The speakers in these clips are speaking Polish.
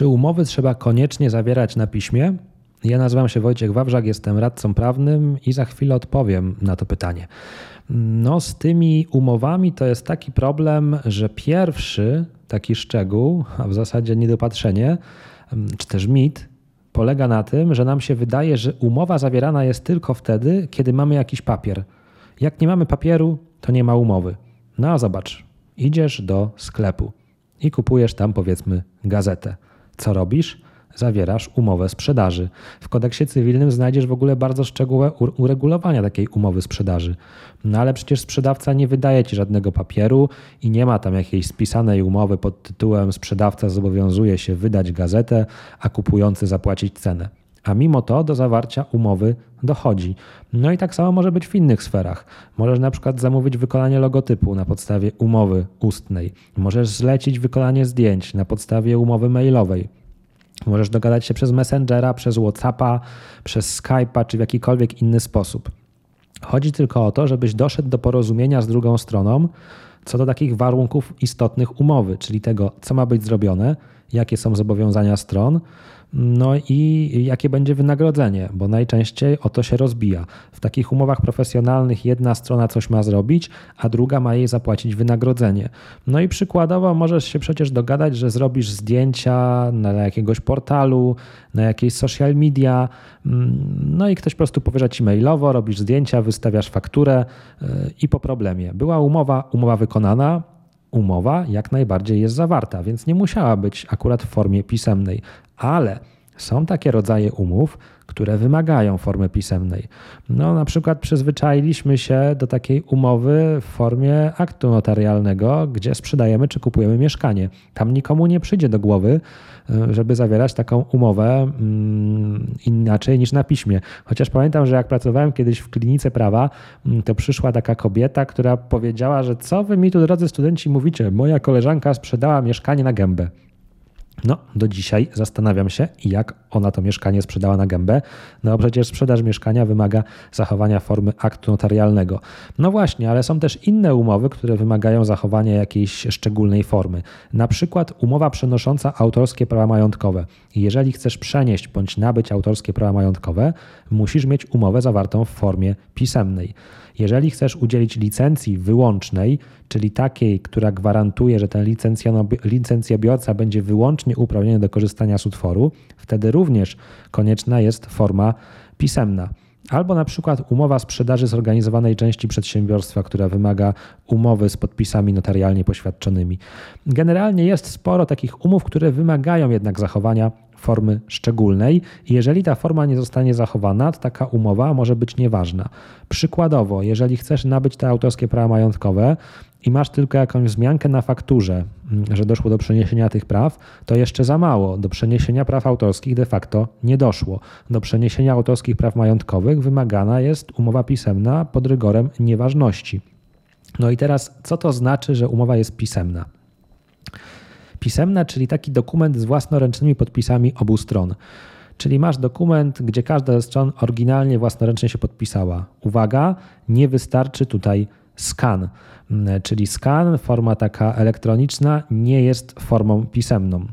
Czy umowy trzeba koniecznie zawierać na piśmie? Ja nazywam się Wojciech Wawrzak, jestem radcą prawnym i za chwilę odpowiem na to pytanie. No, z tymi umowami to jest taki problem, że pierwszy taki szczegół, a w zasadzie niedopatrzenie, czy też mit, polega na tym, że nam się wydaje, że umowa zawierana jest tylko wtedy, kiedy mamy jakiś papier. Jak nie mamy papieru, to nie ma umowy. No a zobacz, idziesz do sklepu i kupujesz tam powiedzmy gazetę. Co robisz? Zawierasz umowę sprzedaży. W kodeksie cywilnym znajdziesz w ogóle bardzo szczegółowe uregulowania takiej umowy sprzedaży. No ale przecież sprzedawca nie wydaje ci żadnego papieru i nie ma tam jakiejś spisanej umowy pod tytułem sprzedawca zobowiązuje się wydać gazetę, a kupujący zapłacić cenę a mimo to do zawarcia umowy dochodzi. No i tak samo może być w innych sferach. Możesz na przykład zamówić wykonanie logotypu na podstawie umowy ustnej. Możesz zlecić wykonanie zdjęć na podstawie umowy mailowej. Możesz dogadać się przez Messengera, przez WhatsAppa, przez Skype'a czy w jakikolwiek inny sposób. Chodzi tylko o to, żebyś doszedł do porozumienia z drugą stroną co do takich warunków istotnych umowy, czyli tego, co ma być zrobione, jakie są zobowiązania stron, no i jakie będzie wynagrodzenie, bo najczęściej o to się rozbija. W takich umowach profesjonalnych jedna strona coś ma zrobić, a druga ma jej zapłacić wynagrodzenie. No i przykładowo możesz się przecież dogadać, że zrobisz zdjęcia na jakiegoś portalu, na jakieś social media, mm, no i ktoś po prostu powierza ci mailowo, robisz zdjęcia, wystawiasz fakturę y, i po problemie. Była umowa, umowa wykonana, umowa jak najbardziej jest zawarta, więc nie musiała być akurat w formie pisemnej, ale są takie rodzaje umów, które wymagają formy pisemnej. No, na przykład przyzwyczailiśmy się do takiej umowy w formie aktu notarialnego, gdzie sprzedajemy czy kupujemy mieszkanie. Tam nikomu nie przyjdzie do głowy, e, żeby zawierać taką umowę mm, inaczej niż na piśmie. Chociaż pamiętam, że jak pracowałem kiedyś w klinice prawa, mm, to przyszła taka kobieta, która powiedziała, że co wy mi tu, drodzy studenci, mówicie? Moja koleżanka sprzedała mieszkanie na gębę. No, do dzisiaj zastanawiam się, jak ona to mieszkanie sprzedała na gębę. No przecież sprzedaż mieszkania wymaga zachowania formy aktu notarialnego. No właśnie, ale są też inne umowy, które wymagają zachowania jakiejś szczególnej formy. Na przykład umowa przenosząca autorskie prawa majątkowe. Jeżeli chcesz przenieść bądź nabyć autorskie prawa majątkowe, musisz mieć umowę zawartą w formie pisemnej. Jeżeli chcesz udzielić licencji wyłącznej, czyli takiej, która gwarantuje, że ten licencjobiorca będzie wyłącznie uprawniony do korzystania z utworu, wtedy również konieczna jest forma pisemna. Albo na przykład umowa sprzedaży zorganizowanej części przedsiębiorstwa, która wymaga umowy z podpisami notarialnie poświadczonymi. Generalnie jest sporo takich umów, które wymagają jednak zachowania formy szczególnej jeżeli ta forma nie zostanie zachowana, to taka umowa może być nieważna. Przykładowo, jeżeli chcesz nabyć te autorskie prawa majątkowe, i masz tylko jakąś wzmiankę na fakturze, mm, że doszło do przeniesienia tych praw, to jeszcze za mało. Do przeniesienia praw autorskich de facto nie doszło. Do przeniesienia autorskich praw majątkowych wymagana jest umowa pisemna pod rygorem nieważności. No i teraz, co to znaczy, że umowa jest pisemna? Pisemna, czyli taki dokument z własnoręcznymi podpisami obu stron. Czyli masz dokument, gdzie każda ze stron oryginalnie własnoręcznie się podpisała. Uwaga, nie wystarczy tutaj skan. Mm, czyli skan, forma taka elektroniczna, nie jest formą pisemną.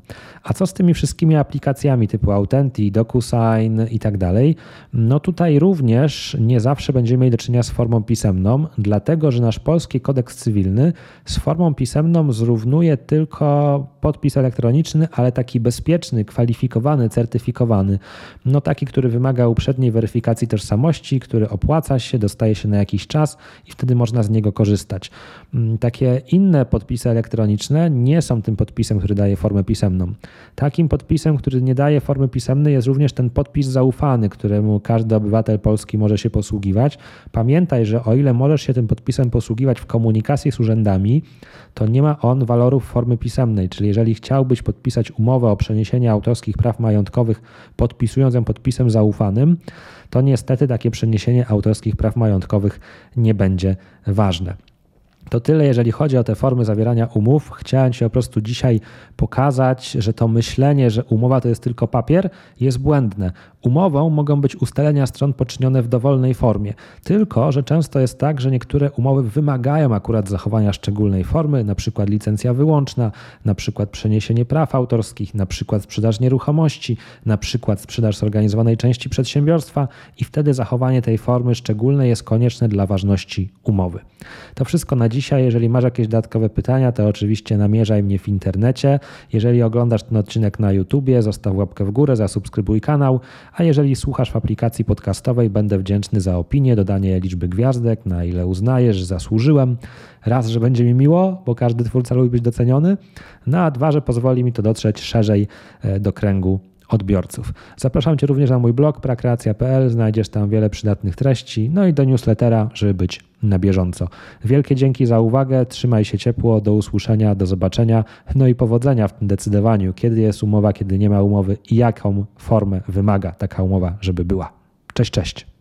A co z tymi wszystkimi aplikacjami typu Authentic, DocuSign i tak dalej? No tutaj również nie zawsze będziemy mieli do czynienia z formą pisemną, dlatego że nasz polski kodeks cywilny z formą pisemną zrównuje tylko podpis elektroniczny, ale taki bezpieczny, kwalifikowany, certyfikowany. No taki, który wymaga uprzedniej weryfikacji tożsamości, który opłaca się, dostaje się na jakiś czas i wtedy można z niego korzystać. Mm, takie inne podpisy elektroniczne nie są tym podpisem, który daje formę pisemną. Takim podpisem, który nie daje formy pisemnej, jest również ten podpis zaufany, któremu każdy obywatel polski może się posługiwać. Pamiętaj, że o ile możesz się tym podpisem posługiwać w komunikacji z urzędami, to nie ma on walorów formy pisemnej. Czyli jeżeli chciałbyś podpisać umowę o przeniesienie autorskich praw majątkowych, podpisując ją podpisem zaufanym, to niestety takie przeniesienie autorskich praw majątkowych nie będzie ważne. To tyle, jeżeli chodzi o te formy zawierania umów. Chciałem Ci po prostu dzisiaj pokazać, że to myślenie, że umowa to jest tylko papier, jest błędne. Umową mogą być ustalenia stron poczynione w dowolnej formie, tylko że często jest tak, że niektóre umowy wymagają akurat zachowania szczególnej formy, przykład licencja wyłączna, na przykład przeniesienie praw autorskich, przykład sprzedaż nieruchomości, przykład sprzedaż zorganizowanej części przedsiębiorstwa i wtedy zachowanie tej formy szczególnej jest konieczne dla ważności umowy. To wszystko na dzisiaj. Jeżeli masz jakieś dodatkowe pytania, to oczywiście namierzaj mnie w internecie. Jeżeli oglądasz ten odcinek na YouTubie, zostaw łapkę w górę, zasubskrybuj kanał, a jeżeli słuchasz w aplikacji podcastowej, będę wdzięczny za opinię, dodanie liczby gwiazdek, na ile uznajesz, że zasłużyłem. Raz, że będzie mi miło, bo każdy twórca lubi być doceniony, no a dwa, że pozwoli mi to dotrzeć szerzej e, do kręgu odbiorców. Zapraszam Cię również na mój blog prakreacja.pl, znajdziesz tam wiele przydatnych treści, no i do newslettera, żeby być na bieżąco. Wielkie dzięki za uwagę, trzymaj się ciepło, do usłyszenia, do zobaczenia, no i powodzenia w tym decydowaniu, kiedy jest umowa, kiedy nie ma umowy i jaką formę wymaga taka umowa, żeby była. Cześć, cześć.